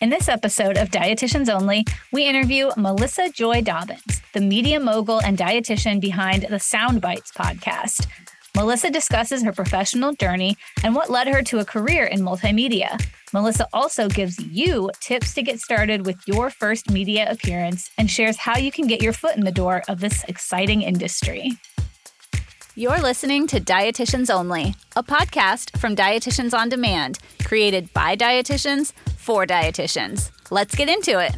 In this episode of Dietitians Only, we interview Melissa Joy Dobbins, the media mogul and dietitian behind the Sound Bites podcast. Melissa discusses her professional journey and what led her to a career in multimedia. Melissa also gives you tips to get started with your first media appearance and shares how you can get your foot in the door of this exciting industry. You're listening to Dietitians Only, a podcast from Dietitians on Demand, created by dietitians for dietitians. Let's get into it.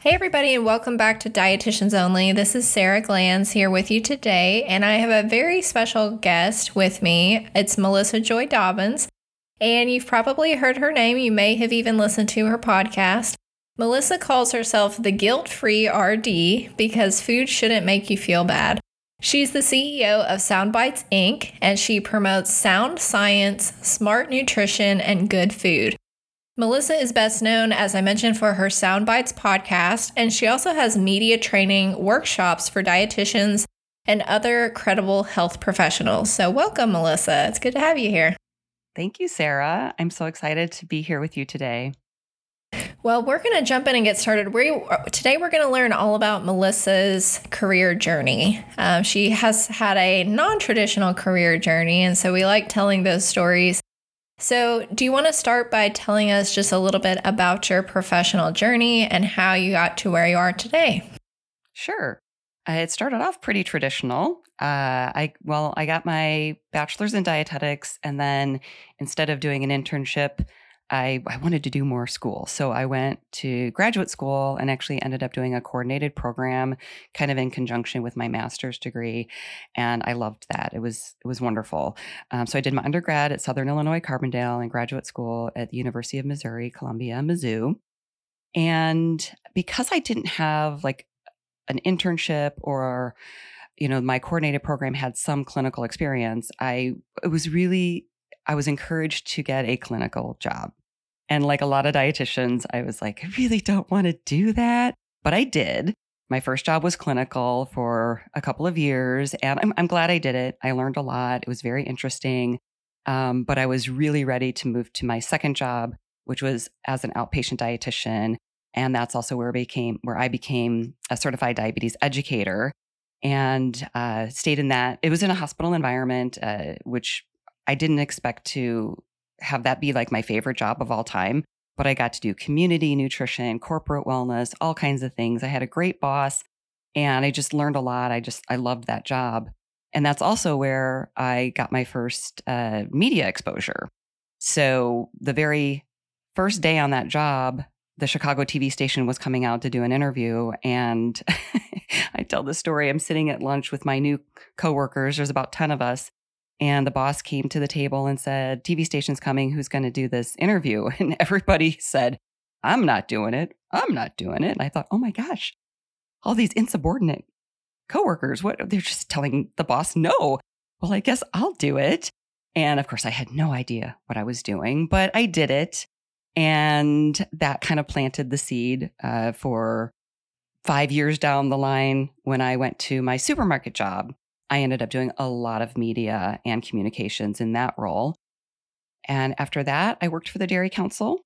Hey, everybody, and welcome back to Dietitians Only. This is Sara Glanz here with you today, and I have a very special guest with me. It's Melissa Joy Dobbins, and you've probably heard her name. You may have even listened to her podcast. Melissa calls herself the guilt free RD because food shouldn't make you feel bad. She's the CEO of Soundbites Inc., and she promotes sound science, smart nutrition, and good food. Melissa is best known, as I mentioned, for her Sound Bites podcast, and she also has media training workshops for dietitians and other credible health professionals. So, welcome, Melissa. It's good to have you here. Thank you, Sara. I'm so excited to be here with you today. Well, we're going to jump in and get started. We today we're going to learn all about Melissa's career journey. Um, she has had a non-traditional career journey, and so we like telling those stories. So, do you want to start by telling us just a little bit about your professional journey and how you got to where you are today? Sure. Uh, it started off pretty traditional. Uh, I well, I got my bachelor's in dietetics, and then instead of doing an internship, I, I wanted to do more school. So I went to graduate school and actually ended up doing a coordinated program kind of in conjunction with my master's degree. And I loved that. It was, it was wonderful. Um, so I did my undergrad at Southern Illinois Carbondale and graduate school at the University of Missouri, Columbia, Mizzou. And because I didn't have like an internship or you know my coordinated program had some clinical experience i it was really I was encouraged to get a clinical job. And like a lot of dietitians, I was like, I really don't want to do that. But I did. My first job was clinical for a couple of years, and I'm, I'm glad I did it. I learned a lot. It was very interesting. Um, but I was really ready to move to my second job, which was as an outpatient dietitian. And that's also where I became where I became a certified diabetes educator and uh, stayed in that. It was in a hospital environment, uh, which I didn't expect to have that be like my favorite job of all time, but I got to do community nutrition, corporate wellness, all kinds of things. I had a great boss and I just learned a lot. I just, I loved that job. And that's also where I got my first uh, media exposure. So the very first day on that job, the Chicago TV station was coming out to do an interview. And I tell the story. I'm sitting at lunch with my new coworkers. There's about 10 of us. And the boss came to the table and said, TV station's coming. Who's going to do this interview? And everybody said, I'm not doing it. I'm not doing it. And I thought, oh my gosh, all these insubordinate coworkers, what they're just telling the boss no. Well, I guess I'll do it. And of course, I had no idea what I was doing, but I did it. And that kind of planted the seed uh, for five years down the line when I went to my supermarket job I ended up doing a lot of media and communications in that role. And after that, I worked for the Dairy Council.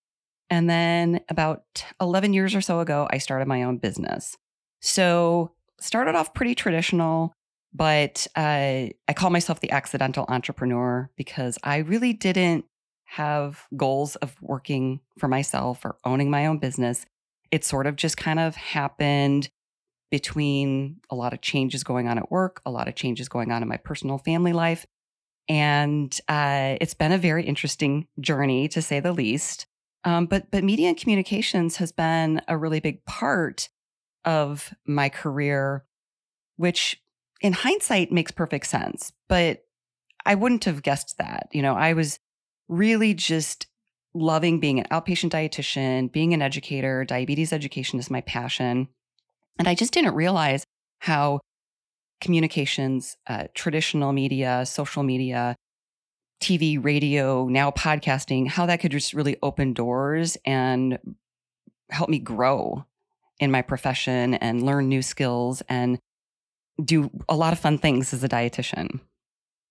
And then about 11 years or so ago, I started my own business. So, started off pretty traditional, but uh, I call myself the accidental entrepreneur because I really didn't have goals of working for myself or owning my own business. It sort of just kind of happened between a lot of changes going on at work, a lot of changes going on in my personal family life. And uh, it's been a very interesting journey, to say the least. Um, but but media and communications has been a really big part of my career, which in hindsight makes perfect sense. But I wouldn't have guessed that. You know, I was really just loving being an outpatient dietitian, being an educator. Diabetes education is my passion. And I just didn't realize how communications, uh, traditional media, social media, TV, radio, now podcasting, how that could just really open doors and help me grow in my profession and learn new skills and do a lot of fun things as a dietitian.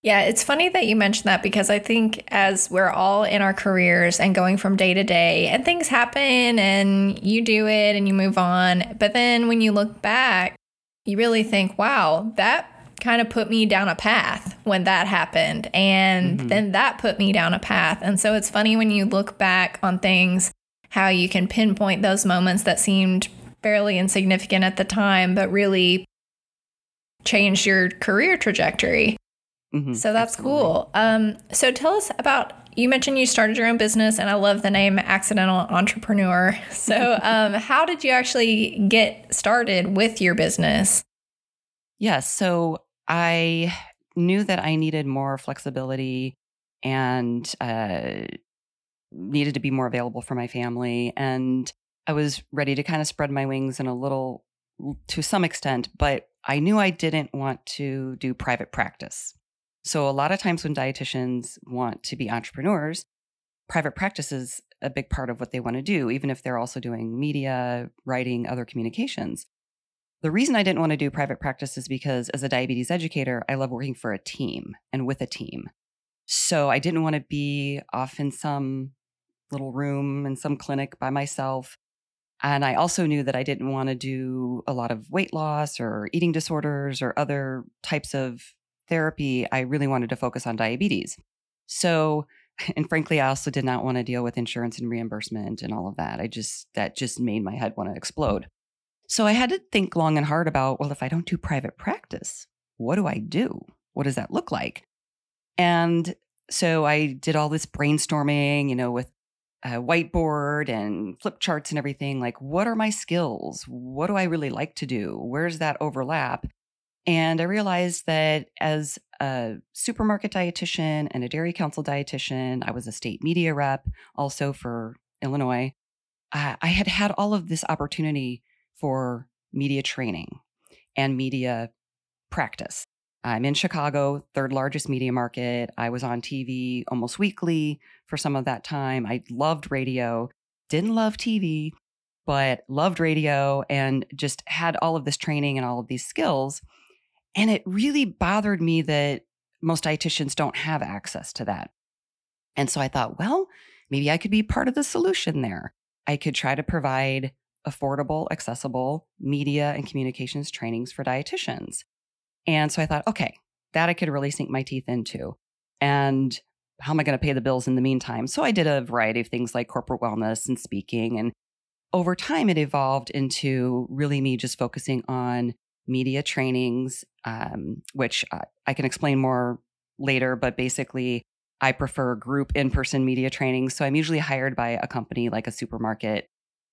Yeah, it's funny that you mentioned that because I think as we're all in our careers and going from day to day, and things happen and you do it and you move on. But then when you look back, you really think, wow, that kind of put me down a path when that happened. And mm-hmm. then that put me down a path. And so it's funny when you look back on things, how you can pinpoint those moments that seemed fairly insignificant at the time, but really changed your career trajectory. Mm-hmm, so that's absolutely. cool. Um, so tell us about you mentioned you started your own business, and I love the name Accidental Entrepreneur. So, um, how did you actually get started with your business? Yes. So, I knew that I needed more flexibility and uh, needed to be more available for my family. And I was ready to kind of spread my wings in a little, to some extent, but I knew I didn't want to do private practice. So, a lot of times when dietitians want to be entrepreneurs, private practice is a big part of what they want to do, even if they're also doing media, writing, other communications. The reason I didn't want to do private practice is because as a diabetes educator, I love working for a team and with a team. So I didn't want to be off in some little room in some clinic by myself. And I also knew that I didn't want to do a lot of weight loss or eating disorders or other types of therapy, I really wanted to focus on diabetes. So, and frankly, I also did not want to deal with insurance and reimbursement and all of that. I just, that just made my head want to explode. So I had to think long and hard about, well, if I don't do private practice, what do I do? What does that look like? And so I did all this brainstorming, you know, with a whiteboard and flip charts and everything. Like, what are my skills? What do I really like to do? Where's that overlap? And I realized that as a supermarket dietitian and a dairy council dietitian, I was a state media rep also for Illinois. I had had all of this opportunity for media training and media practice. I'm in Chicago, third largest media market. I was on TV almost weekly for some of that time. I loved radio, didn't love TV, but loved radio and just had all of this training and all of these skills. And it really bothered me that most dietitians don't have access to that. And so I thought, well, maybe I could be part of the solution there. I could try to provide affordable, accessible media and communications trainings for dietitians. And so I thought, okay, that I could really sink my teeth into. And how am I going to pay the bills in the meantime? So I did a variety of things like corporate wellness and speaking. And over time, it evolved into really me just focusing on media trainings, um, which uh, I can explain more later, but basically, I prefer group in person media trainings. So I'm usually hired by a company like a supermarket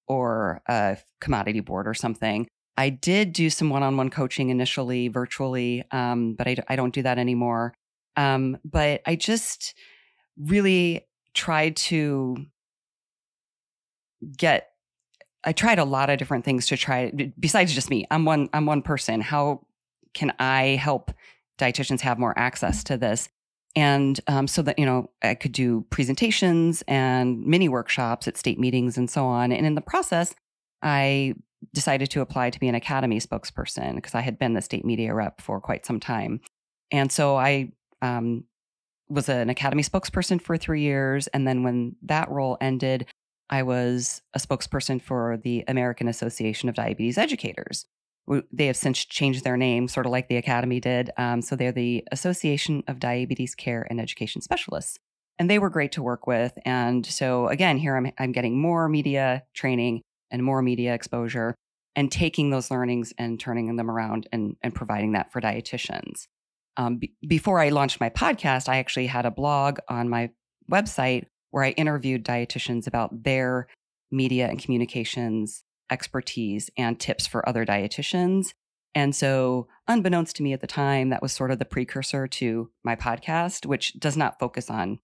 or a commodity board or something. I did do some one on one coaching initially virtually, um, but I, I, don't do that anymore. Um, but I just really tried to get I tried a lot of different things to try besides just me. I'm one I'm one person. How can I help dietitians have more access to this? And um, so that you know, I could do presentations and mini workshops at state meetings and so on. And in the process, I decided to apply to be an academy spokesperson because I had been the state media rep for quite some time. And so I um, was an academy spokesperson for three years. And then when that role ended, I was a spokesperson for the American Association of Diabetes Educators. They have since changed their name, sort of like the Academy did. Um, so they're the Association of Diabetes Care and Education Specialists. And they were great to work with. And so, again, here I'm, I'm getting more media training and more media exposure and taking those learnings and turning them around and, and providing that for dietitians. Um, b- before I launched my podcast, I actually had a blog on my website where I interviewed dietitians about their media and communications expertise and tips for other dietitians. And so, unbeknownst to me at the time, that was sort of the precursor to my podcast, which does not focus on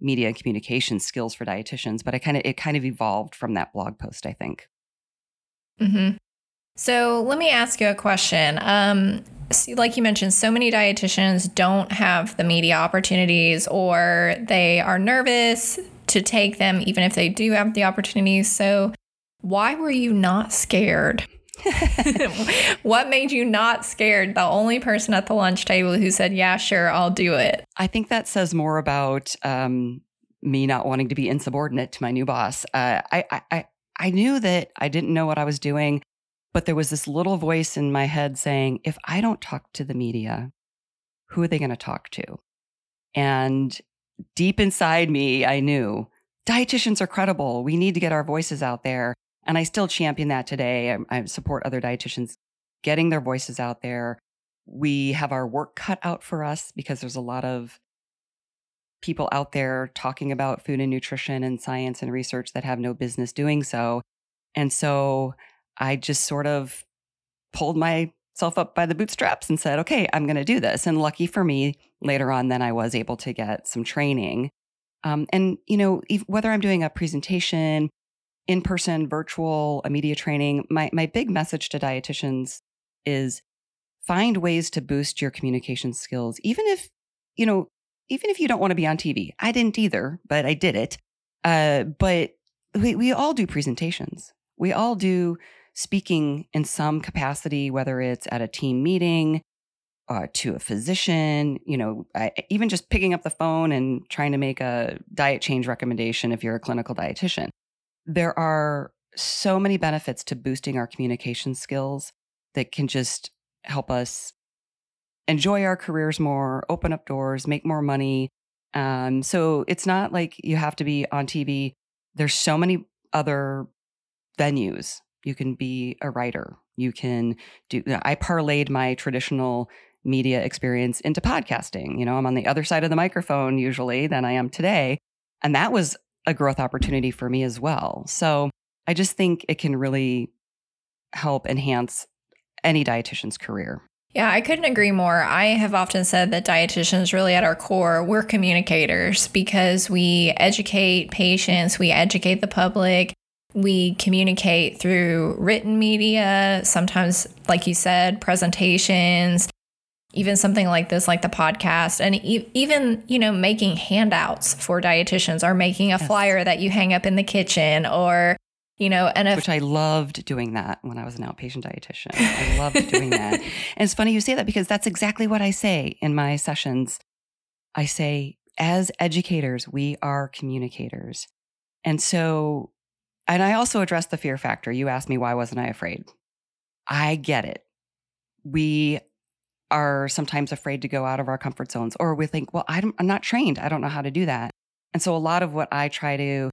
media and communication skills for dietitians, but I kind of it kind of evolved from that blog post, I think. Mm-hmm. So let me ask you a question. Um, like you mentioned, so many dietitians don't have the media opportunities or they are nervous to take them, even if they do have the opportunities. So, why were you not scared? what made you not scared? The only person at the lunch table who said, Yeah, sure, I'll do it. I think that says more about um, me not wanting to be insubordinate to my new boss. Uh, I, I, I knew that I didn't know what I was doing, but there was this little voice in my head saying, if I don't talk to the media, who are they going to talk to? And deep inside me, I knew dietitians are credible. We need to get our voices out there. And I still champion that today. I, I support other dietitians getting their voices out there. We have our work cut out for us because there's a lot of people out there talking about food and nutrition and science and research that have no business doing so. And so I just sort of pulled myself up by the bootstraps and said, okay, I'm going to do this. And lucky for me, later on, then I was able to get some training. Um, and, you know, whether I'm doing a presentation, in person, virtual, a media training, my, my big message to dietitians is find ways to boost your communication skills, even if, you know, even if you don't want to be on TV. I didn't either, but I did it. Uh, but we, we all do presentations. We all do speaking in some capacity, whether it's at a team meeting, uh, to a physician, you know, I, even just picking up the phone and trying to make a diet change recommendation if you're a clinical dietitian. There are so many benefits to boosting our communication skills that can just help us enjoy our careers more, open up doors, make more money. Um, so it's not like you have to be on TV. There's so many other venues. You can be a writer. You can do, I parlayed my traditional media experience into podcasting. You know, I'm on the other side of the microphone usually than I am today. And that was a growth opportunity for me as well. So I just think it can really help enhance any dietitian's career. Yeah, I couldn't agree more. I have often said that dietitians really at our core, we're communicators because we educate patients, we educate the public, we communicate through written media, sometimes like you said, presentations, even something like this like the podcast and e- even, you know, making handouts for dietitians or making a yes. flyer that you hang up in the kitchen or you know, and if, which I loved doing that when I was an outpatient dietitian. I loved doing that. And it's funny you say that because that's exactly what I say in my sessions. I say, as educators, we are communicators. And so, and I also address the fear factor. You asked me, why wasn't I afraid? I get it. We are sometimes afraid to go out of our comfort zones, or we think, well, I'm not trained. I don't know how to do that. And so, a lot of what I try to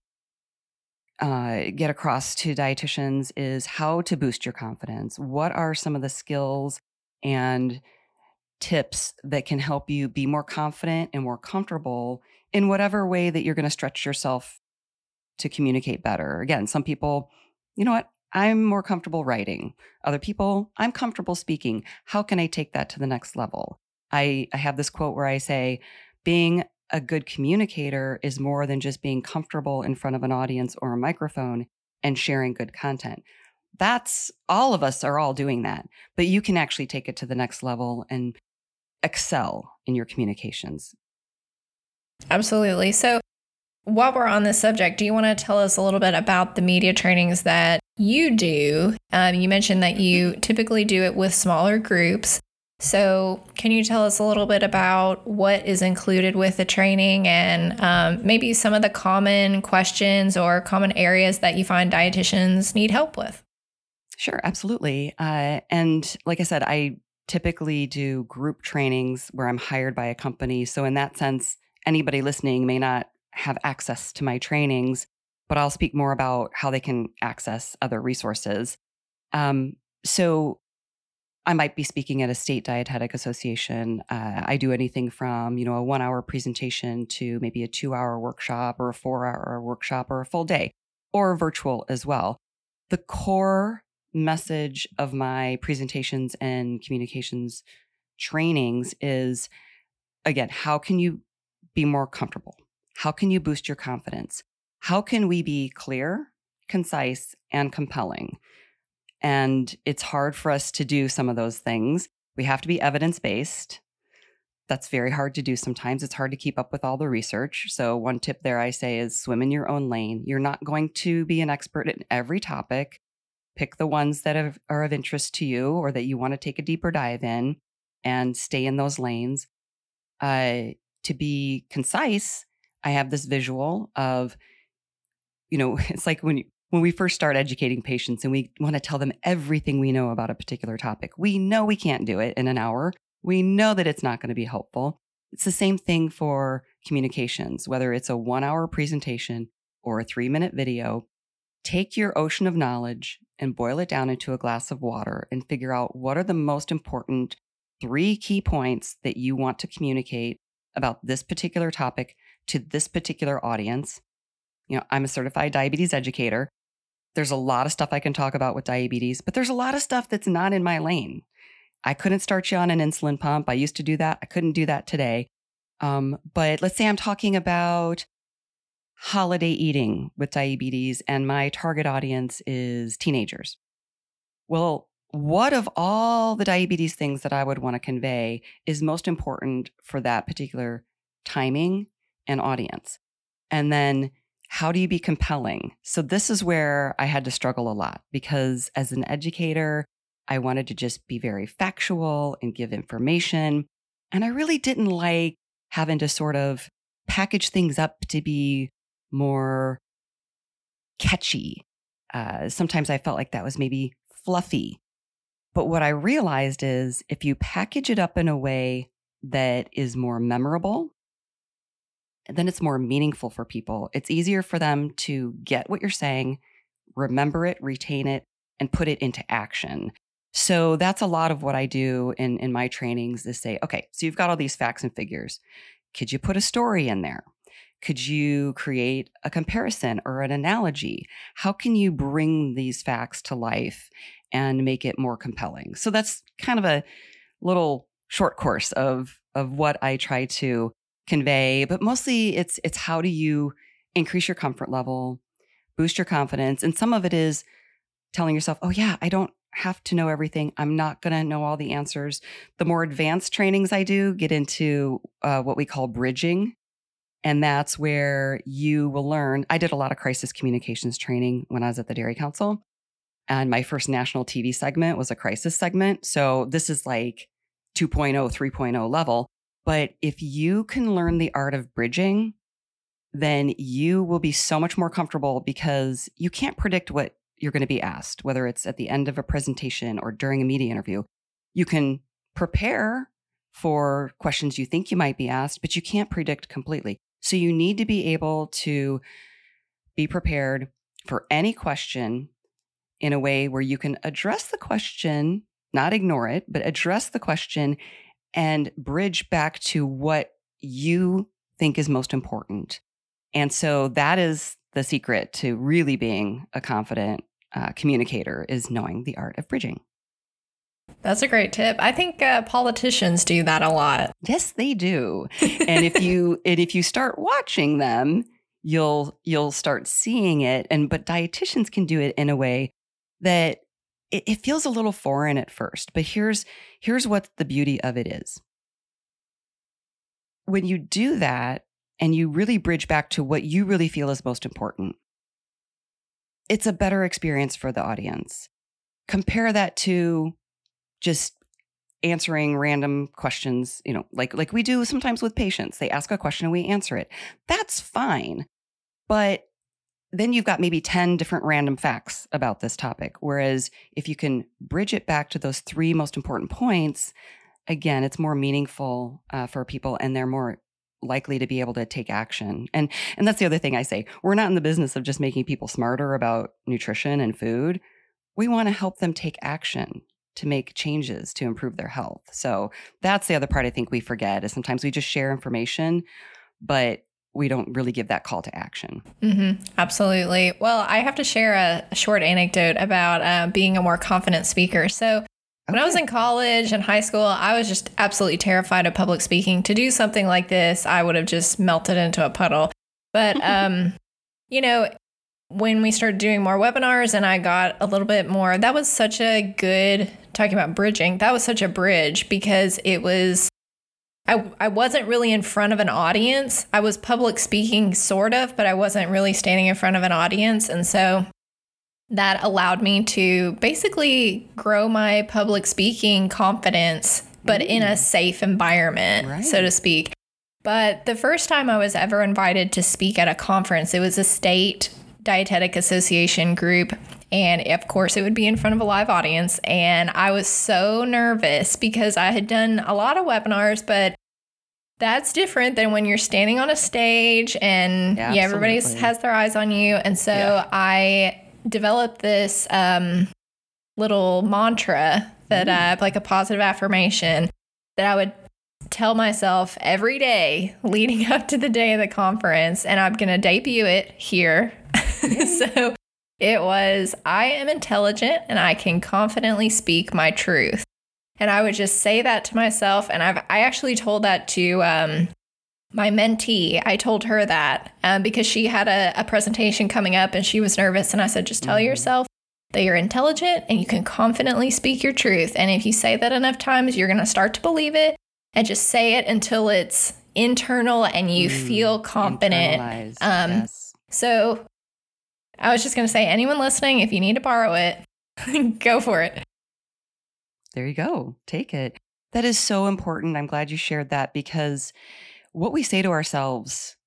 uh, get across to dietitians is how to boost your confidence. What are some of the skills and tips that can help you be more confident and more comfortable in whatever way that you're going to stretch yourself to communicate better? Again, some people, you know what? I'm more comfortable writing. Other people, I'm comfortable speaking. How can I take that to the next level? I, I have this quote where I say, being a good communicator is more than just being comfortable in front of an audience or a microphone and sharing good content. That's all of us are all doing that, but you can actually take it to the next level and excel in your communications. Absolutely. So, while we're on this subject, do you want to tell us a little bit about the media trainings that you do? Um, you mentioned that you typically do it with smaller groups. So, can you tell us a little bit about what is included with the training and um, maybe some of the common questions or common areas that you find dietitians need help with? Sure, absolutely. Uh, and like I said, I typically do group trainings where I'm hired by a company. So, in that sense, anybody listening may not have access to my trainings, but I'll speak more about how they can access other resources. Um, so, I might be speaking at a state dietetic association. Uh, I do anything from, you know, a one hour presentation to maybe a two hour workshop or a four hour workshop or a full day or virtual as well. The core message of my presentations and communications trainings is again, how can you be more comfortable? How can you boost your confidence? How can we be clear, concise, and compelling? And it's hard for us to do some of those things. We have to be evidence based. That's very hard to do sometimes. It's hard to keep up with all the research. So, one tip there I say is swim in your own lane. You're not going to be an expert in every topic. pick the ones that have, are of interest to you or that you want to take a deeper dive in and stay in those lanes. Uh, to be concise, I have this visual of, you know, it's like when you, when we first start educating patients and we want to tell them everything we know about a particular topic. We know we can't do it in an hour. We know that it's not going to be helpful. It's the same thing for communications, whether it's a one hour presentation or a three minute video. Take your ocean of knowledge and boil it down into a glass of water and figure out what are the most important three key points that you want to communicate about this particular topic to this particular audience. You know, I'm a certified diabetes educator. There's a lot of stuff I can talk about with diabetes, but there's a lot of stuff that's not in my lane. I couldn't start you on an insulin pump. I used to do that. I couldn't do that today. Um, but let's say I'm talking about holiday eating with diabetes and my target audience is teenagers. Well, what of all the diabetes things that I would want to convey is most important for that particular timing and audience? And then how do you be compelling? So, this is where I had to struggle a lot because as an educator, I wanted to just be very factual and give information. And I really didn't like having to sort of package things up to be more catchy. Uh, sometimes I felt like that was maybe fluffy. But what I realized is if you package it up in a way that is more memorable then it's more meaningful for people. It's easier for them to get what you're saying, remember it, retain it, and put it into action. So that's a lot of what I do in, in my trainings is say, okay, so you've got all these facts and figures. Could you put a story in there? Could you create a comparison or an analogy? How can you bring these facts to life and make it more compelling? So that's kind of a little short course of of what I try to convey, but mostly it's it's how do you increase your comfort level, boost your confidence, and some of it is telling yourself, "Oh yeah, I don't have to know everything. I'm not going to know all the answers." The more advanced trainings I do get into uh, what we call bridging, and that's where you will learn. I did a lot of crisis communications training when I was at the Dairy Council. And my first national TV segment was a crisis segment. So this is like 2.0, 3.0 level. But if you can learn the art of bridging, then you will be so much more comfortable because you can't predict what you're going to be asked, whether it's at the end of a presentation or during a media interview. You can prepare for questions you think you might be asked, but you can't predict completely. So you need to be able to be prepared for any question in a way where you can address the question, not ignore it, but address the question and bridge back to what you think is most important. And so that is the secret to really being a confident uh, communicator is knowing the art of bridging. That's a great tip. I think uh, politicians do that a lot. Yes, they do. and if you and if you start watching them, you'll you'll start seeing it. And but dietitians can do it in a way that it, it feels a little foreign at first, but here's here's what the beauty of it is. When you do that and you really bridge back to what you really feel is most important, it's a better experience for the audience. Compare that to just answering random questions, you know, like like we do sometimes with patients. They ask a question and we answer it. That's fine. But then you've got maybe 10 different random facts about this topic. Whereas if you can bridge it back to those three most important points, again, it's more meaningful uh, for people and they're more likely to be able to take action. And and that's the other thing I say. We're not in the business of just making people smarter about nutrition and food. We want to help them take action to make changes to improve their health. So that's the other part I think we forget is sometimes we just share information, but we don't really give that call to action. Mm-hmm. Absolutely. Well, I have to share a, a short anecdote about uh, being a more confident speaker. So, when I was in college and high school, I was just absolutely terrified of public speaking. To do something like this, I would have just melted into a puddle. But, um, you know, when we started doing more webinars and I got a little bit more, that was such a good, talking about bridging, that was such a bridge because it was I, I wasn't really in front of an audience. I was public speaking, sort of, but I wasn't really standing in front of an audience. And so that allowed me to basically grow my public speaking confidence, but in a mm. safe environment, Right. so to speak. But the first time I was ever invited to speak at a conference, it was a state dietetic association group. And of course, it would be in front of a live audience. And I was so nervous because I had done a lot of webinars, but that's different than when you're standing on a stage and Yeah, yeah, everybody has their eyes on you. And so Yeah. I developed this um, little mantra that I uh, like a positive affirmation that I would tell myself every day leading up to the day of the conference. And I'm going to debut it here. so it was I am intelligent and I can confidently speak my truth. And I would just say that to myself. And I've I actually told that to um, my mentee. I told her that um, because she had a, a presentation coming up and she was nervous. And I said, just tell Mhm. yourself that you're intelligent and you can confidently speak your truth. And if you say that enough times, you're going to start to believe it. And just say it until it's internal and you Mm, feel confident. Um, yes. So I was just going to say, anyone listening, if you need to borrow it, go for it. There you go. Take it. That is so important. I'm glad you shared that because what we say to ourselves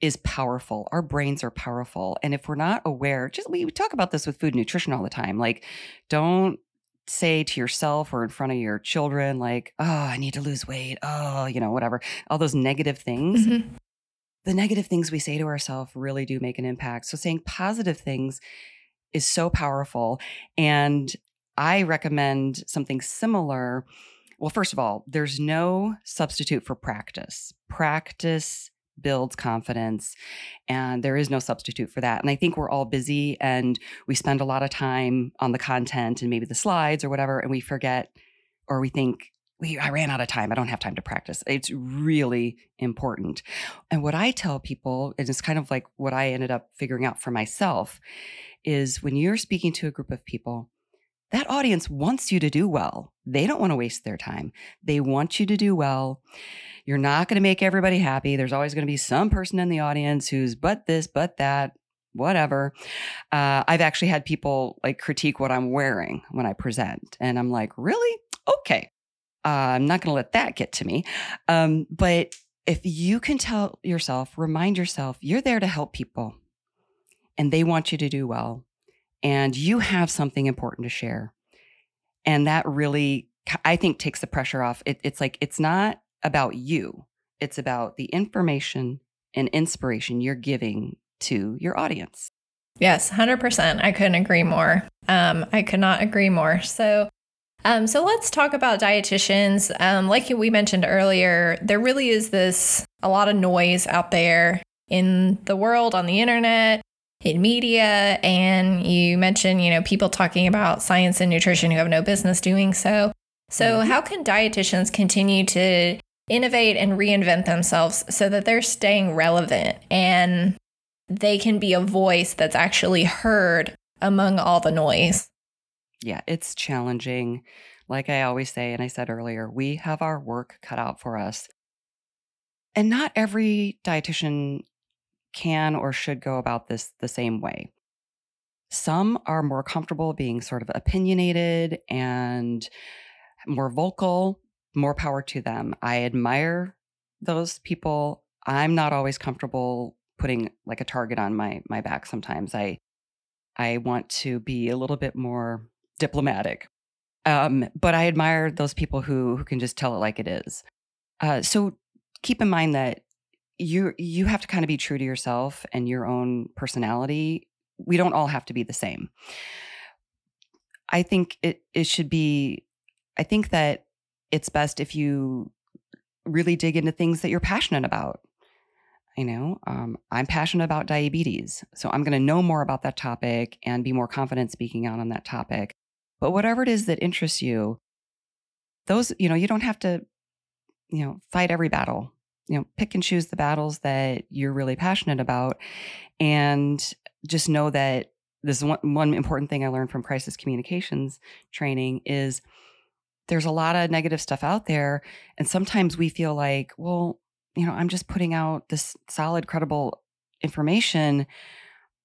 is powerful. Our brains are powerful. And if we're not aware, just we talk about this with food and nutrition all the time. Like, don't say to yourself or in front of your children, like, oh, I need to lose weight. Oh, you know, whatever. All those negative things. Mhm. The negative things we say to ourselves really do make an impact. So saying positive things is so powerful. And I recommend something similar. Well, first of all, there's no substitute for practice. Practice builds confidence, and there is no substitute for that. And I think we're all busy and we spend a lot of time on the content and maybe the slides or whatever, and we forget or we think, we, I ran out of time. I don't have time to practice. It's really important. And what I tell people, and it's kind of like what I ended up figuring out for myself, is when you're speaking to a group of people, that audience wants you to do well. They don't want to waste their time. They want you to do well. You're not going to make everybody happy. There's always going to be some person in the audience who's but this, but that, whatever. Uh, I've actually had people like critique what I'm wearing when I present. And I'm like, really? Okay. Uh, I'm not going to let that get to me. Um, but if you can tell yourself, remind yourself, you're there to help people and they want you to do well and you have something important to share. And that really, I think, takes the pressure off. It, it's like, it's not about you, it's about the information and inspiration you're giving to your audience. Yes, 100%. I couldn't agree more. Um, I could not agree more. So, um, so let's talk about dietitians. Um, like we mentioned earlier, there really is this a lot of noise out there in the world, on the internet, in media, and you mentioned, you know, people talking about science and nutrition who have no business doing so. So, Mhm. how can dietitians continue to innovate and reinvent themselves so that they're staying relevant and they can be a voice that's actually heard among all the noise. Yeah, it's challenging. Like I always say, and I said earlier, we have our work cut out for us. And not every dietitian can or should go about this the same way. Some are more comfortable being sort of opinionated and more vocal, more power to them. I admire those people. I'm not always comfortable putting like a target on my my back sometimes. I I want to be a little bit more diplomatic. Um, but I admire those people who who can just tell it like it is. Uh, so keep in mind that you you have to kind of be true to yourself and your own personality. We don't all have to be the same. I think it it should be. I think that it's best if you really dig into things that you're passionate about. You know, um, I'm passionate about diabetes, so I'm going to know more about that topic and be more confident speaking out on that topic. But whatever it is that interests you, those you know, you don't have to, you know, fight every battle. You know, pick and choose the battles that you're really passionate about, and just know that this is one, one important thing I learned from crisis communications training is there's a lot of negative stuff out there, and sometimes we feel like, well, you know, I'm just putting out this solid, credible information,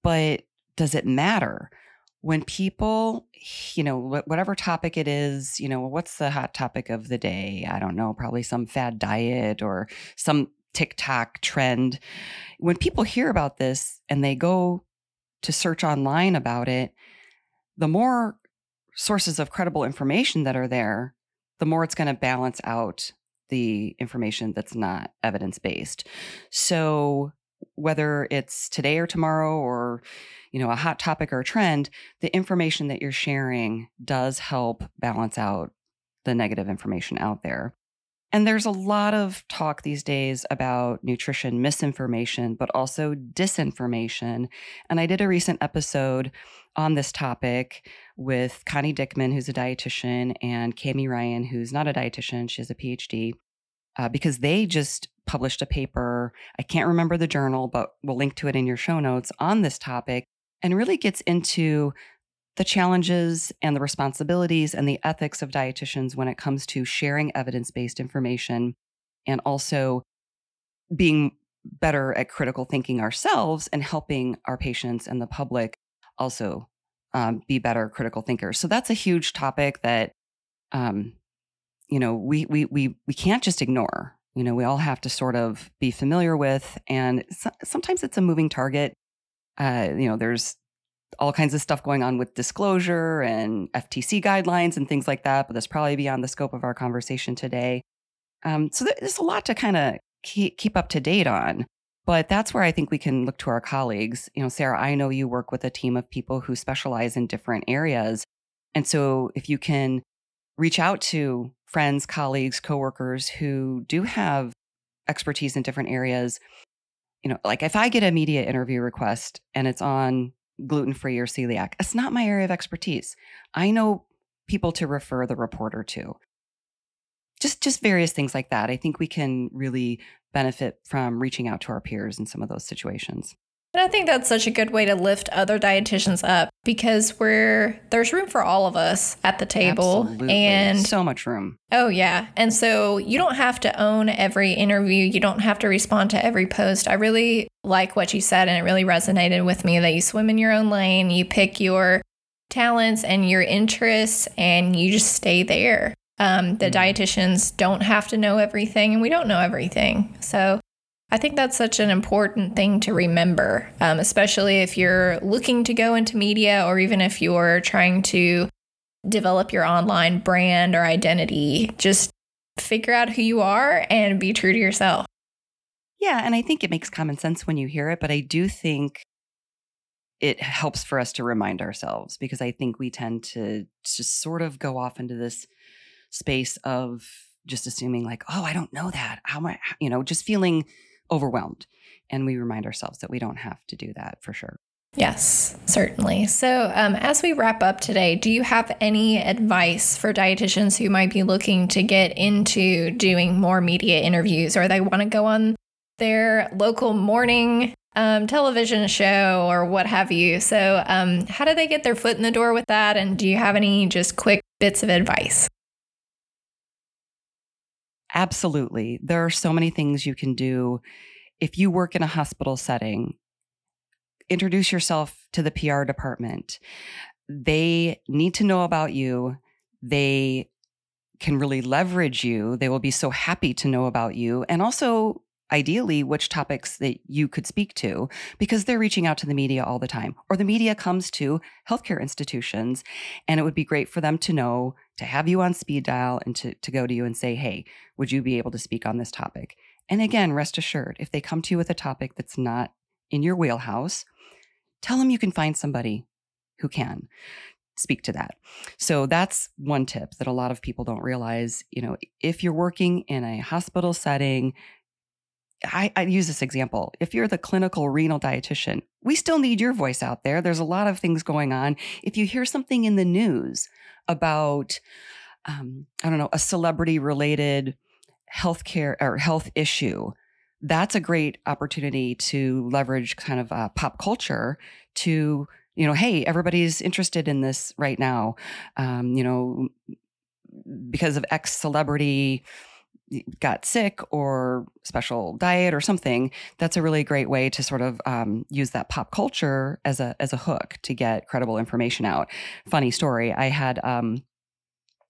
but does it matter? When people, you know, whatever topic it is, you know, what's the hot topic of the day? I don't know, probably some fad diet or some TikTok trend. When people hear about this and they go to search online about it, the more sources of credible information that are there, the more it's going to balance out the information that's not evidence based. So whether it's today or tomorrow or you know a hot topic or a trend the information that you're sharing does help balance out the negative information out there and there's a lot of talk these days about nutrition misinformation, but also disinformation. And I did a recent episode on this topic with Connie Diekman, who's a dietitian, and Cami Ryan, who's not a dietitian. She has a PhD, uh, because they just published a paper. I can't remember the journal, but we'll link to it in your show notes on this topic and really gets into the challenges and the responsibilities and the ethics of dietitians when it comes to sharing evidence based information and also being better at critical thinking ourselves and helping our patients and the public also um, be better critical thinkers. So that's a huge topic that, um, you know, we we we we can't just ignore. You know, we all have to sort of be familiar with, and so, sometimes it's a moving target. Uh, you know, there's all kinds of stuff going on with disclosure and FTC guidelines and things like that, but that's probably beyond the scope of our conversation today. Um, so there's a lot to kind of keep, keep up to date on. But that's where I think we can look to our colleagues. You know, Sara, I know you work with a team of people who specialize in different areas. And so if you can reach out to friends, colleagues, coworkers who do have expertise in different areas, you know, like if I get a media interview request and it's on gluten free or celiac. It's not my area of expertise. I know people to refer the reporter to. Just just various things like that. I think we can really benefit from reaching out to our peers in some of those situations. And I think that's such a good way to lift other dietitians up because we're there's room for all of us at the table Absolutely. and so much room. Oh yeah. And so you don't have to own every interview, you don't have to respond to every post. I really like what you said and it really resonated with me that you swim in your own lane, you pick your talents and your interests and you just stay there. Um, the mm. dietitians don't have to know everything and we don't know everything. So I think that's such an important thing to remember, um, especially if you're looking to go into media or even if you're trying to develop your online brand or identity. Just figure out who you are and be true to yourself. Yeah. And I think it makes common sense when you hear it, but I do think it helps for us to remind ourselves because I think we tend to just sort of go off into this space of just assuming, like, oh, I don't know that. How am I, you know, just feeling overwhelmed. And we remind ourselves that we don't have to do that for sure. Yes, certainly. So, um, as we wrap up today, do you have any advice for dietitians who might be looking to get into doing more media interviews or they want to go on their local morning um, television show or what have you? So, um, how do they get their foot in the door with that? And do you have any just quick bits of advice? Absolutely. There are so many things you can do. If you work in a hospital setting, introduce yourself to the PR department. They need to know about you. They can really leverage you. They will be so happy to know about you. And also, ideally, which topics that you could speak to, because they're reaching out to the media all the time, or the media comes to healthcare institutions. And it would be great for them to know to have you on speed dial and to, to go to you and say, hey, would you be able to speak on this topic? And again, rest assured, if they come to you with a topic that's not in your wheelhouse, tell them you can find somebody who can speak to that. So that's one tip that a lot of people don't realize. You know, if you're working in a hospital setting, I, I, use this example. If you're the clinical renal dietitian, we still need your voice out there. There's a lot of things going on. If you hear something in the news about, um, I don't know, a celebrity related healthcare or health issue, that's a great opportunity to leverage kind of uh, pop culture to, you know, hey, everybody's interested in this right now. Um, you know, because of X celebrity got sick or special diet or something, that's a really great way to sort of um, use that pop culture as a as a hook to get credible information out. Funny story: I had um,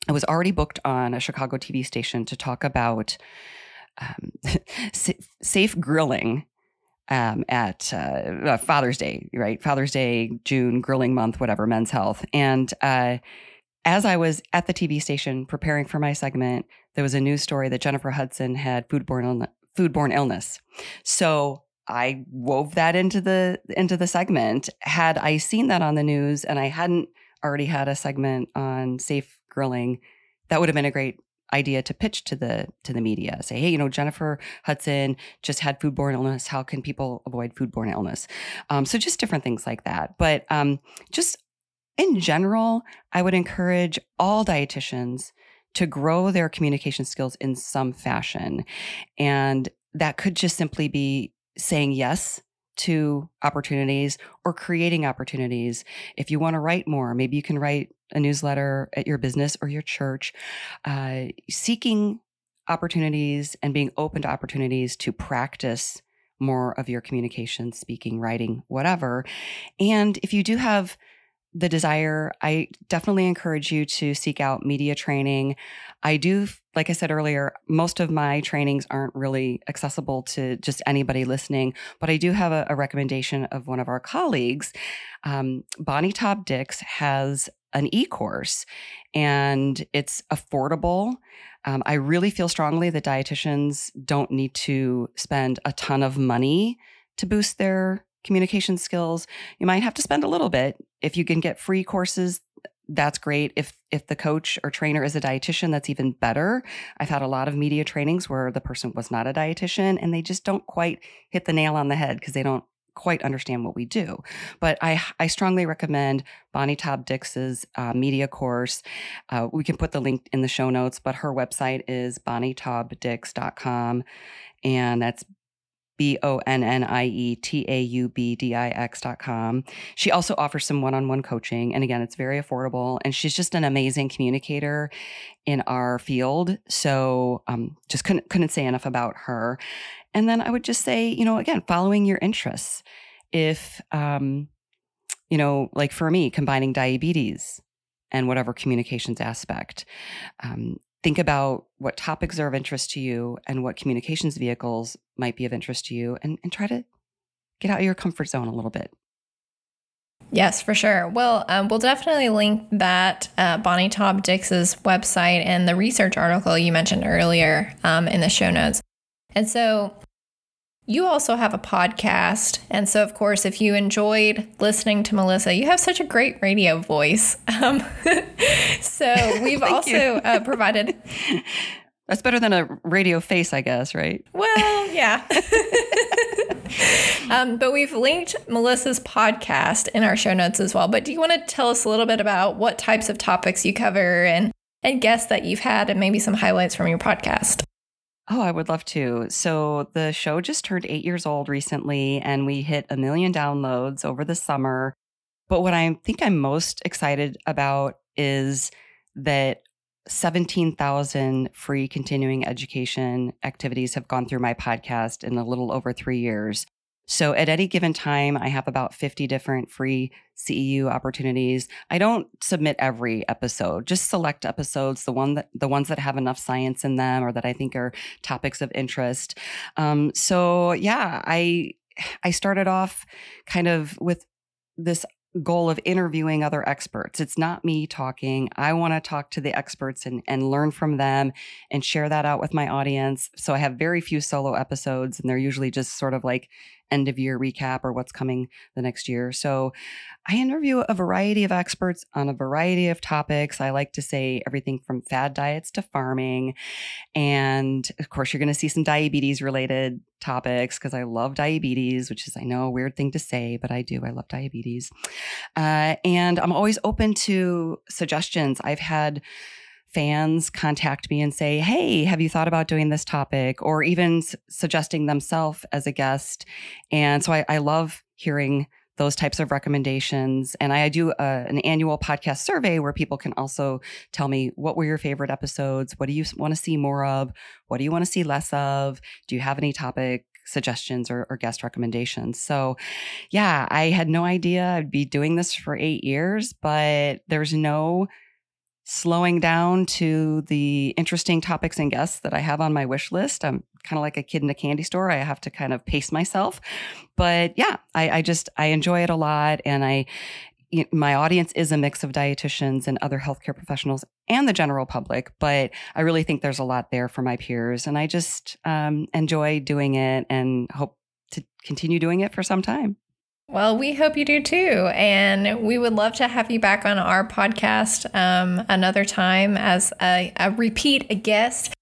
I was already booked on a Chicago TV station to talk about um, safe grilling um, at uh, Father's Day, right? Father's Day, June, grilling month, whatever, Men's Health, and. Uh, as I was at the TV station preparing for my segment, there was a news story that Jennifer Hudson had foodborne foodborne illness. So I wove that into the into the segment. Had I seen that on the news and I hadn't already had a segment on safe grilling, that would have been a great idea to pitch to the to the media. Say, hey, you know, Jennifer Hudson just had foodborne illness. How can people avoid foodborne illness? Um, so just different things like that. But um, just in general, I would encourage all dietitians to grow their communication skills in some fashion. And that could just simply be saying yes to opportunities or creating opportunities. If you want to write more, maybe you can write a newsletter at your business or your church, uh, seeking opportunities and being open to opportunities to practice more of your communication, speaking, writing, whatever. And if you do have the desire, I definitely encourage you to seek out media training. I do, like I said earlier, most of my trainings aren't really accessible to just anybody listening, but I do have a, a recommendation of one of our colleagues. Um, Bonnie Taub Dix has an e course and it's affordable. Um, I really feel strongly that dietitians don't need to spend a ton of money to boost their communication skills. You might have to spend a little bit. If you can get free courses, that's great. If if the coach or trainer is a dietitian, that's even better. I've had a lot of media trainings where the person was not a dietitian and they just don't quite hit the nail on the head because they don't quite understand what we do. But I, I strongly recommend Bonnie Taub Dix's uh, media course. Uh, we can put the link in the show notes, but her website is bonnietaubdix.com. And that's B O N N I E T A U B D I X dot com. She also offers some one on one coaching. And again, it's very affordable. And she's just an amazing communicator in our field. So um, just couldn't, couldn't say enough about her. And then I would just say, you know, again, following your interests. If, um, you know, like for me, combining diabetes and whatever communications aspect. Um, think about what topics are of interest to you and what communications vehicles might be of interest to you and, and try to get out of your comfort zone a little bit. Yes, for sure. Well, um, we'll definitely link that uh, Bonnie Taub Dix's website and the research article you mentioned earlier um, in the show notes. And so you also have a podcast. And so, of course, if you enjoyed listening to Melissa, you have such a great radio voice. Um, so, we've also uh, provided. That's better than a radio face, I guess, right? Well, yeah. um, but we've linked Melissa's podcast in our show notes as well. But do you want to tell us a little bit about what types of topics you cover and, and guests that you've had and maybe some highlights from your podcast? Oh, I would love to. So the show just turned eight years old recently, and we hit a million downloads over the summer. But what I think I'm most excited about is that 17,000 free continuing education activities have gone through my podcast in a little over three years. So at any given time, I have about 50 different free CEU opportunities. I don't submit every episode, just select episodes, the one that the ones that have enough science in them or that I think are topics of interest. Um, so yeah, I I started off kind of with this goal of interviewing other experts. It's not me talking. I want to talk to the experts and, and learn from them and share that out with my audience. So I have very few solo episodes, and they're usually just sort of like end of year recap or what's coming the next year. So I interview a variety of experts on a variety of topics. I like to say everything from fad diets to farming. And of course, you're going to see some diabetes related topics because I love diabetes, which is, I know, a weird thing to say, but I do. I love diabetes. Uh, and I'm always open to suggestions. I've had fans contact me and say, Hey, have you thought about doing this topic? Or even s- suggesting themselves as a guest. And so I, I love hearing those types of recommendations. And I do a, an annual podcast survey where people can also tell me what were your favorite episodes? What do you want to see more of? What do you want to see less of? Do you have any topic suggestions or, or, guest recommendations. So, yeah, I had no idea I'd be doing this for eight years, but there's no slowing down to the interesting topics and guests that I have on my wish list. I'm kind of like a kid in a candy store. I have to kind of pace myself. But yeah, I, I just, I enjoy it a lot. And I, my audience is a mix of dietitians and other healthcare professionals and the general public, but I really think there's a lot there for my peers. And I just um, enjoy doing it and hope to continue doing it for some time. Well, we hope you do too. And we would love to have you back on our podcast um, another time as a, a repeat guest.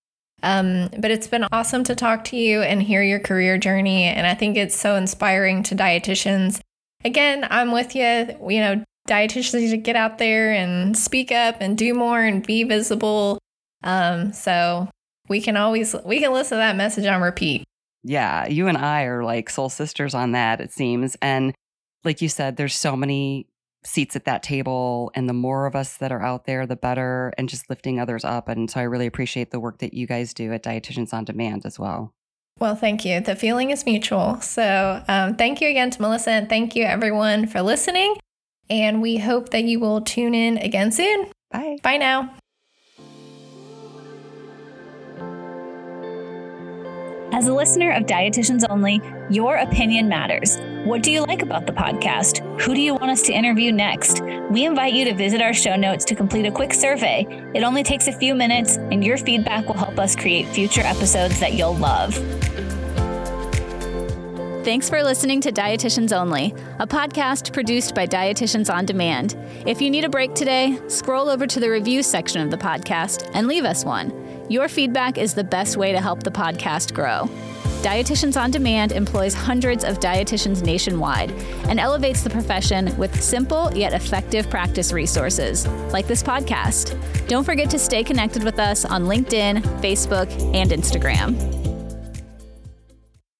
Um, but it's been awesome to talk to you and hear your career journey. And I think it's so inspiring to dietitians. Again, I'm with you. You know, dietitians need to get out there and speak up and do more and be visible. Um, so we can always we can listen to that message on repeat. Yeah, you and I are like soul sisters on that, it seems. And like you said, there's so many seats at that table, and the more of us that are out there, the better, and just lifting others up. And so I really appreciate the work that you guys do at Dietitians on Demand as well. Well, thank you. The feeling is mutual. So, um, thank you again to Melissa, and thank you everyone for listening. And we hope that you will tune in again soon. Bye. Bye now. As a listener of Dietitians Only, your opinion matters. What do you like about the podcast? Who do you want us to interview next? We invite you to visit our show notes to complete a quick survey. It only takes a few minutes, and your feedback will help us create future episodes that you'll love. Thanks for listening to Dietitians Only, a podcast produced by Dietitians on Demand. If you need a break today, scroll over to the review section of the podcast and leave us one. Your feedback is the best way to help the podcast grow. Dietitians on Demand employs hundreds of dietitians nationwide and elevates the profession with simple yet effective practice resources, like this podcast. Don't forget to stay connected with us on LinkedIn, Facebook, and Instagram.